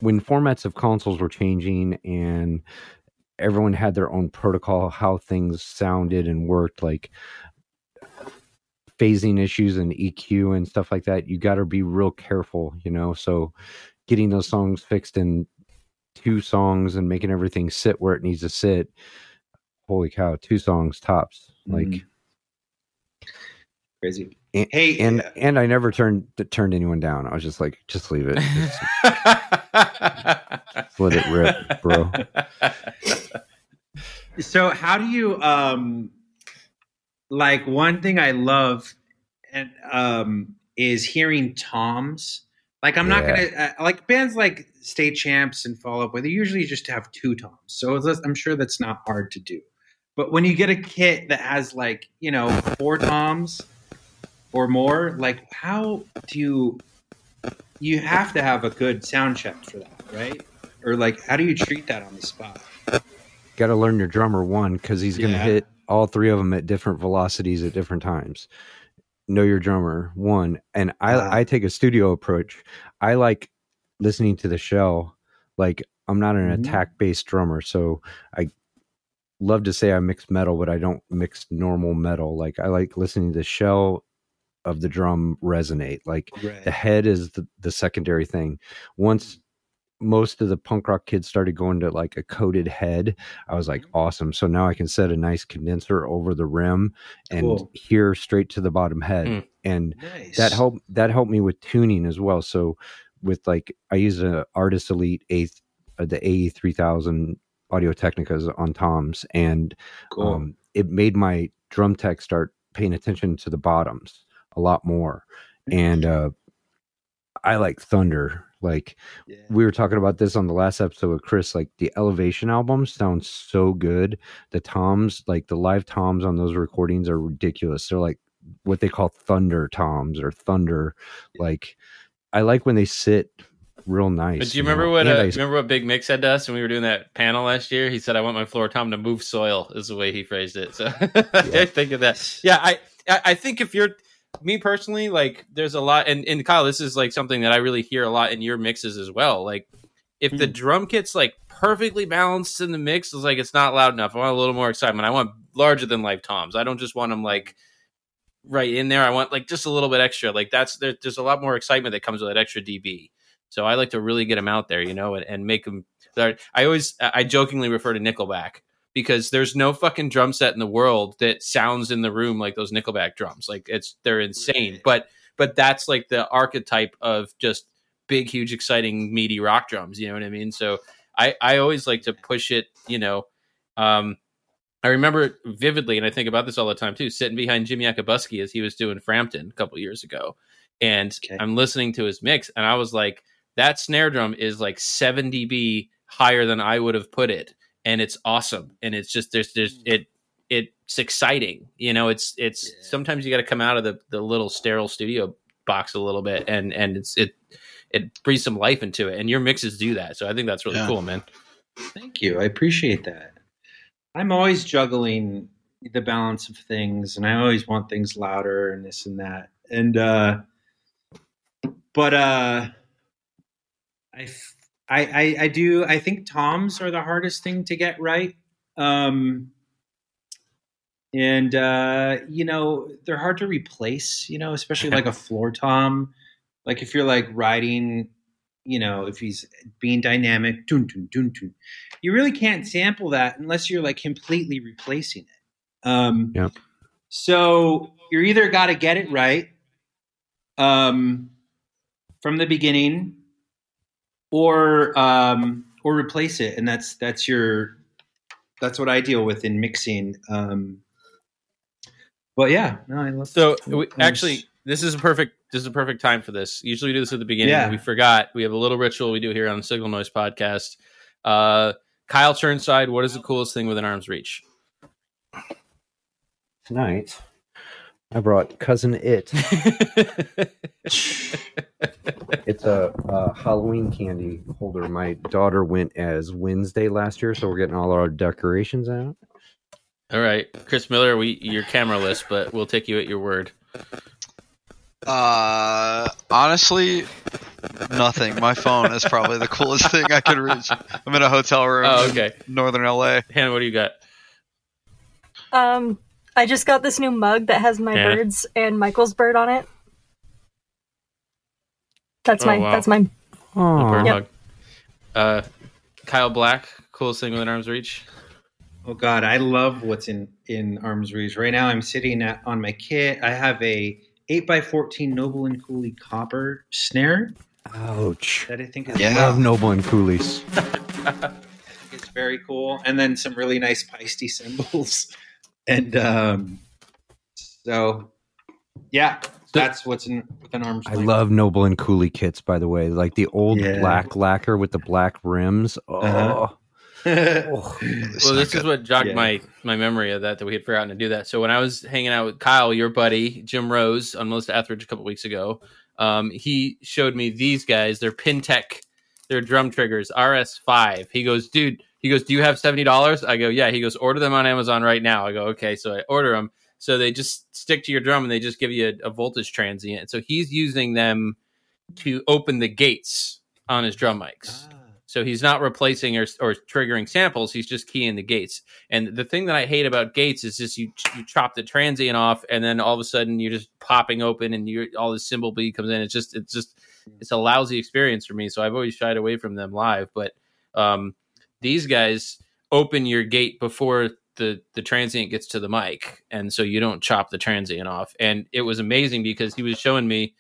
when formats of consoles were changing and everyone had their own protocol, how things sounded and worked, like phasing issues and EQ and stuff like that, you got to be real careful, you know. So getting those songs fixed in two songs and making everything sit where it needs to sit. Holy cow, two songs tops. Like Mhm. Crazy. and, Hey, and uh, and I never turned turned anyone down. I was just like, just leave it. Just, just let it rip, bro. so how do you um like one thing I love and um is hearing toms. Like I'm not gonna uh, like bands like State Champs and Fall Out Boy. They usually just have two toms, so it's- I'm sure that's not hard to do. But when you get a kit that has like you know four toms or more, like how do you? You have to have a good sound check for that, right? Or like, how do you treat that on the spot? Got to learn your drummer one because he's going to Yeah. hit all three of them at different velocities at different times. Know your drummer one, and I Ah. I take a studio approach. I like listening to the shell. Like I'm not an Mhm. attack based drummer, so I love to say I mix metal, but I don't mix normal metal. Like I like listening to the shell of the drum resonate. Like Right. the head is the, the secondary thing. Once most of the punk rock kids started going to like a coated head, I was like, awesome. So now I can set a nice condenser over the rim and Cool. hear straight to the bottom head. Hmm. And Nice. that helped that helped me with tuning as well. So with like I use a Artist Elite eighth uh, the AE three thousand Audio Technicas on toms and Cool. um, it made my drum tech start paying attention to the bottoms a lot more and uh i like thunder like Yeah. we were talking about this on the last episode with chris like the elevation albums sound so good the toms like the live toms on those recordings are ridiculous they're like what they call thunder toms or thunder like i like when they sit real nice But do you know? remember what And uh, I- remember what Big Mick said to us when we were doing that panel last year? He said, "I want my floor tom to move soil." Is the way he phrased it. So I think of that. Yeah, I I I think if you're me personally, like there's a lot, and and Kyle, this is like something that I really hear a lot in your mixes as well. Like if the Hmm. drum kit's like perfectly balanced in the mix, it's like it's not loud enough. I want a little more excitement. I want larger than life toms. I don't just want them like right in there. I want like just a little bit extra. Like that's there, there's a lot more excitement that comes with that extra dB. So I like to really get them out there, you know, and, and make them. I always I jokingly refer to Nickelback because there's no fucking drum set in the world that sounds in the room like those Nickelback drums. Like it's they're insane. Right. But but that's like the archetype of just big, huge, exciting, meaty rock drums. You know what I mean? So I I always like to push it. You know, um, I remember vividly, and I think about this all the time too. Sitting behind Jimmy Yakabuski as he was doing Frampton a couple years ago, and Okay. I'm listening to his mix, and I was like, that snare drum is like 7 dB higher than I would have put it, and it's awesome, and it's just there's there's it it's exciting, you know. It's it's Yeah. sometimes you got to come out of the the little sterile studio box a little bit, and and it's it it breathes some life into it, and your mixes do that. So I think that's really Yeah. cool, man. Thank you. I appreciate that. I'm always juggling the balance of things, and I always want things louder and this and that. And uh, but uh, I, f- I, I, I do. I think toms are the hardest thing to get right. Um, and uh, you know they're hard to replace. You know, especially like a floor tom. Like if you're like riding, you know, if he's being dynamic, dun, dun, dun, dun, you really can't sample that unless you're like completely replacing it. Um, Yep. So you're either got to get it right um, from the beginning, or um, or replace it, and that's that's your that's what I deal with in mixing. Um, but yeah, no, I love. So we, actually, this is a perfect. This is a perfect time for this. Usually, we do this at the beginning. Yeah. We forgot. We have a little ritual we do here on the Signal Noise podcast. Uh, Kyle Turnside, what is the coolest thing within arm's reach? tonight. I brought cousin it. it's a, a Halloween candy holder. My daughter went as Wednesday last year, so we're getting all our decorations out. All right, Chris Miller, we you're cameraless, but we'll take you at your word. Uh, honestly, nothing. My phone is probably the coolest thing I could reach. I'm in a hotel room. Oh, okay. in Northern LA. Hannah, what do you got? Um, I just got this new mug that has my Yeah. birds and Michael's bird on it. That's Oh, my wow. that's my The bird Yep. mug. Uh, Kyle Black, coolest thing within arm's reach. Oh God, I love what's in in arm's reach right now. I'm sitting at, on my kit. I have a eight x fourteen Noble and Cooley copper snare ouch! that I think is Yeah. Love Noble and Coolies. it's very cool, and then some really nice Paiste cymbals, and um, so yeah, that's what's in within arm's I length. love Noble and Cooley kits, by the way. Like the old Yeah. black lacquer with the black rims. Oh, Uh-huh. oh. Well, this is what jogged Yeah. my my memory of that that we had forgotten to do that. So when I was hanging out with Kyle, your buddy Jim Rose on Melissa Etheridge a couple weeks ago, um, he showed me these guys. They're Pintech, they're drum triggers RS5. He goes, dude. He goes, do you have seventy dollars? I go, yeah. He goes, order them on Amazon right now. I go, okay. So I order them. So they just stick to your drum and they just give you a, a voltage transient. So he's using them to open the gates on his drum mics. Ah. So he's not replacing or, or triggering samples. He's just keying the gates. And the thing that I hate about gates is just you you chop the transient off, and then all of a sudden you're just popping open, and you all this cymbal beat comes in. It's just it's just it's a lousy experience for me. So I've always shied away from them live. But um, these guys open your gate before the the transient gets to the mic, and so you don't chop the transient off. And it was amazing because he was showing me,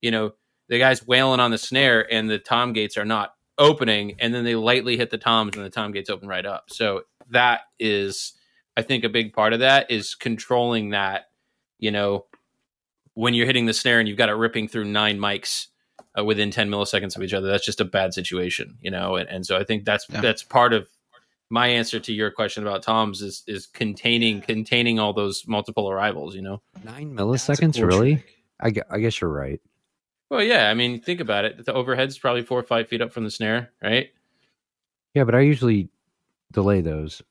you know, the guy's wailing on the snare, and the tom gates are not opening and then they lightly hit the toms and the tom gates open right up so that is i think a big part of that is controlling that you know when you're hitting the snare and you've got it ripping through nine mics uh, within 10 milliseconds of each other that's just a bad situation you know and, and so i think that's Yeah. that's part of my answer to your question about toms is is containing containing all those multiple arrivals you know Nine milliseconds, cool really? I, gue- I guess you're right. well yeah i mean think about it the overhead's probably four or five feet up from the snare right Yeah, but I usually delay those.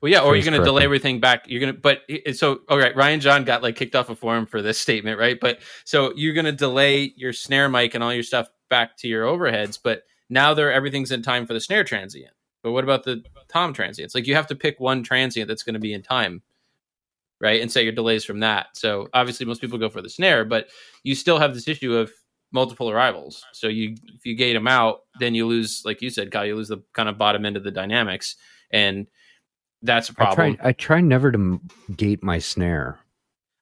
Well, yeah, or you're going to delay everything back. You're going to, but so, all right, Ryan John got like kicked off a forum for this statement, right? But so you're going to delay your snare mic and all your stuff back to your overheads, but now they're everything's in time for the snare transient. But what about the tom transients? Like you have to pick one transient that's going to be in time, right? And set your delays from that. So obviously, most people go for the snare, but you still have this issue of multiple arrivals. So you, if you gate them out, then you lose, like you said, Kyle, you lose the kind of bottom end of the dynamics, and that's a problem. I try. I try never to gate my snare.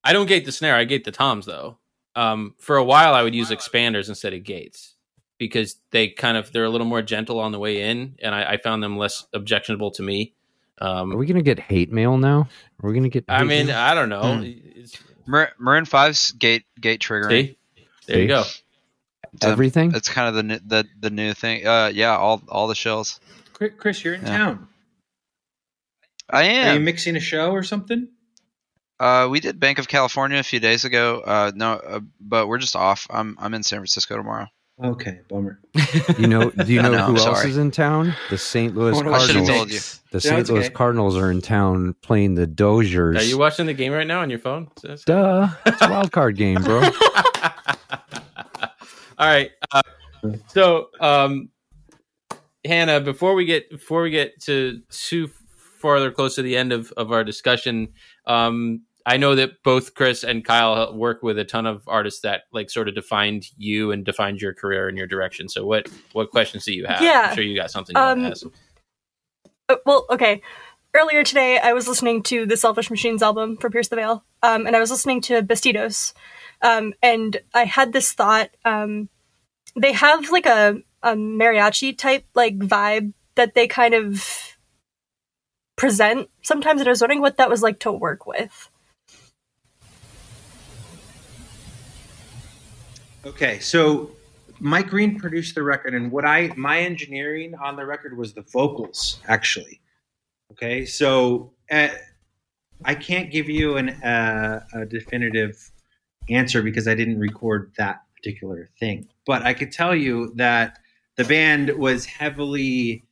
I don't gate the snare. I gate the toms though. Um, for a while, I would use expanders instead of gates because they kind of they're a little more gentle on the way in, and I, I found them less objectionable to me. Are Um, we gonna get hate mail now? Are we gonna get? I mean, mail? I don't know. It's- Mar- Marin 5's gate gate triggering. see, there you go. It's, everything. It's kind of the the the new thing. Uh, yeah, all all the shells. Chris- Chris, you're in Yeah. town. I am. Are you mixing a show or something? Uh, we did Banc of California a few days ago. Uh, no, uh, but we're just off. I'm I'm in San Francisco tomorrow. Okay, bummer. You know? Do you know, know, who I'm else sorry. is in town? The St. Louis Wanna I watch should've the Cardinals. told you. The Yeah, St. it's Louis okay. Cardinals are in town playing the Dodgers. Are you watching the game right now on your phone? Duh, it's a wild card game, bro. All right. Uh, so, um, Hannah, before we get before we get to too farther close to the end of, of our discussion, um, I know that both Chris and Kyle work with a ton of artists that like sort of defined you and defined your career and your direction. So, what what questions do you have? Yeah. I'm sure you got something you Um, want to ask. Uh, well, okay. Earlier today, I was listening to the Selfish Machines album for Pierce the Veil, um, and I was listening to Besitos, um, and I had this thought. Um, they have like a, a mariachi type like vibe that they kind of present sometimes, and I was wondering what that was like to work with. Okay, so Mike Green produced the record, and what I my engineering on the record was the vocals, actually. Okay, so uh, I can't give you an uh, a definitive answer because I didn't record that particular thing. But I could tell you that the band was heavily,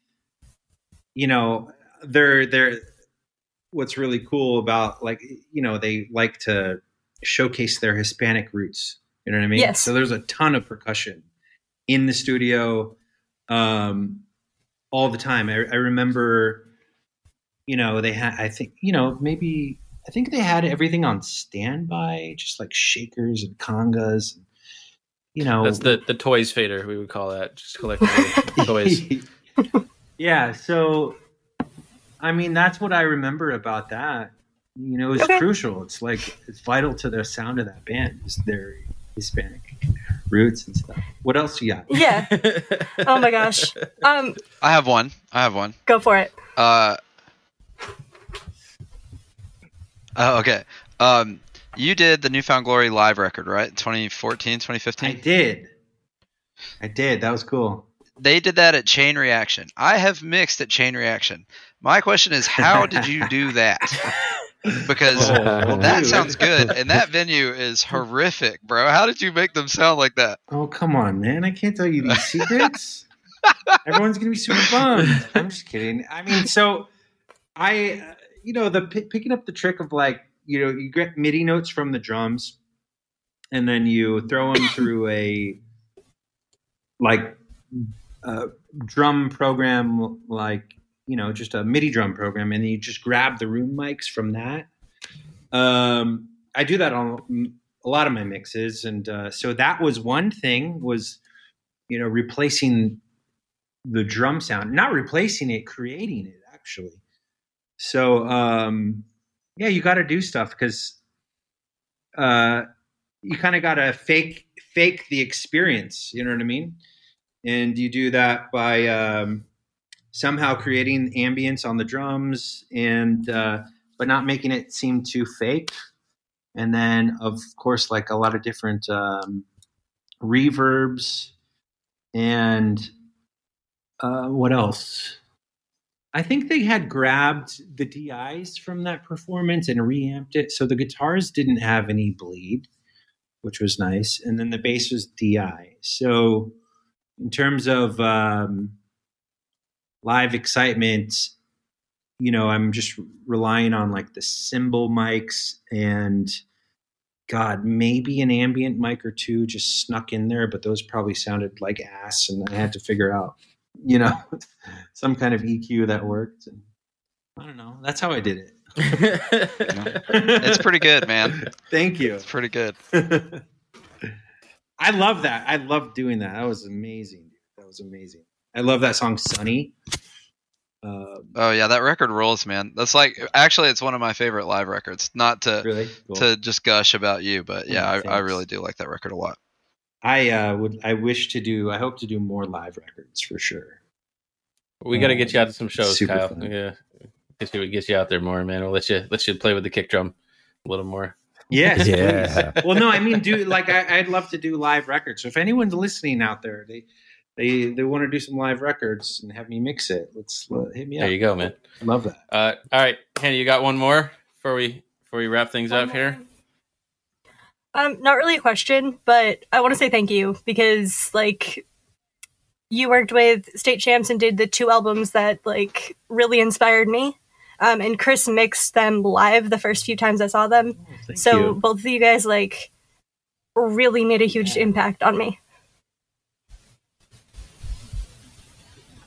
you know, they're they're what's really cool about like you know they like to showcase their Hispanic roots. You know what I mean? Yes. So there's a ton of percussion in the studio um, all the time. I, I remember, you know, they had I think you know maybe I think they had everything on standby, just like shakers and congas. And, you know, That's the the toys fader we would call that. Just collectively toys. yeah. So, I mean, that's what I remember about that. You know, it's Okay. crucial. It's like it's vital to the sound of that band is their Hispanic roots and stuff. What else you got? Yeah. Oh my gosh. Um, I have one. I have one. go for it. Uh, oh, okay. Um, you did the New Found Glory live record, right? 2014, 2015? I did. I did. That was cool. They did that at Chain Reaction. I have mixed at Chain Reaction. My question is, how did you do that? Because Oh, well, that dude. sounds good, and that venue is horrific, bro. How did you make them sound like that? Oh come on, man! I can't tell you these secrets. Everyone's gonna be super bummed. I'm just kidding. I mean, so I, uh, you know, the p- picking up the trick of like, you know, you get MIDI notes from the drums, and then you throw them through a like a drum program, like you know, just a MIDI drum program, and you just grab the room mics from that. Um, I do that on a lot of my mixes, and uh, so that was one thing was, you know, replacing the drum sound, not replacing it, creating it actually. So um, yeah, you got to do stuff because uh, you kind of got to fake fake the experience. You know what I mean? And you do that by um, somehow creating ambience on the drums and uh, but not making it seem too fake. And then of course like a lot of different um, reverbs and uh, what else? I think they had grabbed the dis from that performance and reamped it. So the guitars didn't have any bleed which was nice. And then the bass was di so in terms of um, live excitement you know i'm just relying on like the cymbal mics and god maybe an ambient mic or two just snuck in there but those probably sounded like ass and i had to figure out you know some kind of eq that worked and i don't know that's how i did it It's pretty good, man. thank you It's pretty good. i love that i love doing that that was amazing dude. that was amazing i love that song sunny um, Oh yeah, that record rules, man. That's like actually, it's one of my favorite live records. Not to really cool. to just gush about you, but yeah, I, I really do like that record a lot. I uh, would. I wish to do. I hope to do more live records for sure. we got to get you out to some shows, Kyle. fun. Yeah, get you get you out there more, man. We'll let you let you play with the kick drum a little more. Yes. Yeah. please. Well, no, I mean, do like I, I'd love to do live records. So if anyone's listening out there, they they they want to do some live records and have me mix it. Let's uh, hit me up. There you go, man. I love that. Uh, all right, Hannah, you got one more before we before we wrap things up here. Um, not really a question, but I want to say thank you because like you worked with State Champs and did the two albums that like really inspired me. Um, and Chris mixed them live the first few times I saw them. Thank so you. both of you guys like really made a huge Yeah. impact on me.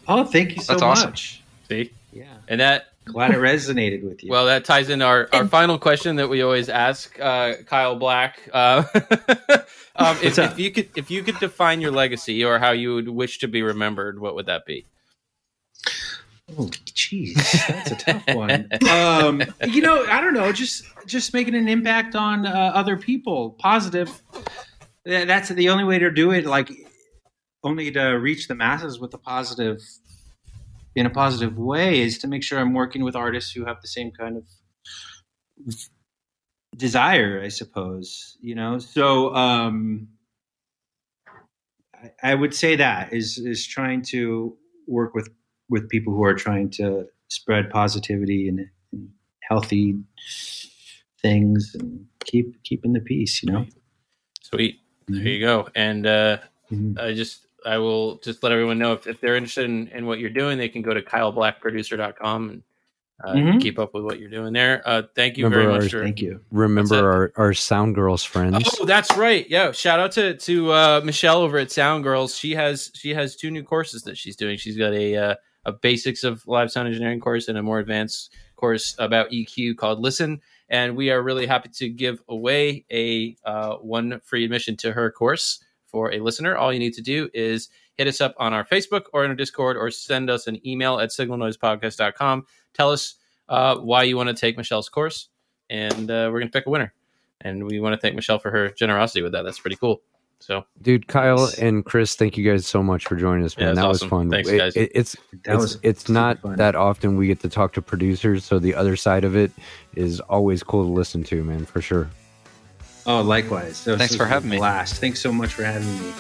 Oh, thank you so That's awesome. much. See, Yeah. and that Glad it resonated with you. well, that ties in our, our final question that we always ask uh, Kyle Black. Uh, um, if, if you could if you could define your legacy or how you would wish to be remembered, what would that be? Oh, jeez, that's a tough one. Um, you know, I don't know. Just just making an impact on uh, other people, positive. That's the only way to do it. Like, only to reach the masses with a positive, in a positive way, is to make sure I'm working with artists who have the same kind of desire. I suppose you know. So, um, I, I would say that is is trying to work with with people who are trying to spread positivity and, and healthy things and keep keeping the peace. You know. Sweet. There you go. And uh, mm-hmm. I just I will just let everyone know if, if they're interested in, in what you're doing, they can go to kyleblackproducer.com and uh, mm-hmm. keep up with what you're doing there. Uh, thank you remember very much. Our, for, thank you. Remember our, our SoundGirls friends. Oh, that's right. Yeah. Shout out to to uh, Michelle over at SoundGirls. She has she has two new courses that she's doing. She's got a uh, a basics of live sound engineering course and a more advanced course about EQ called Listen. And we are really happy to give away a uh, one free admission to her course for a listener. All you need to do is hit us up on our Facebook or in our Discord or send us an email at signalnoisepodcast.com. Tell us uh, why you want to take Michelle's course, and uh, we're going to pick a winner. And we want to thank Michelle for her generosity with that. That's pretty cool. So, dude, Kyle and Chris, thank you guys so much for joining us, man. Yeah, that awesome. was fun. Thanks, guys. It, it's that it's, was it's not fun. that often we get to talk to producers, so the other side of it is always cool to listen to, man, for sure. Oh, likewise. Thanks for having me. Last. Thanks so much for having me.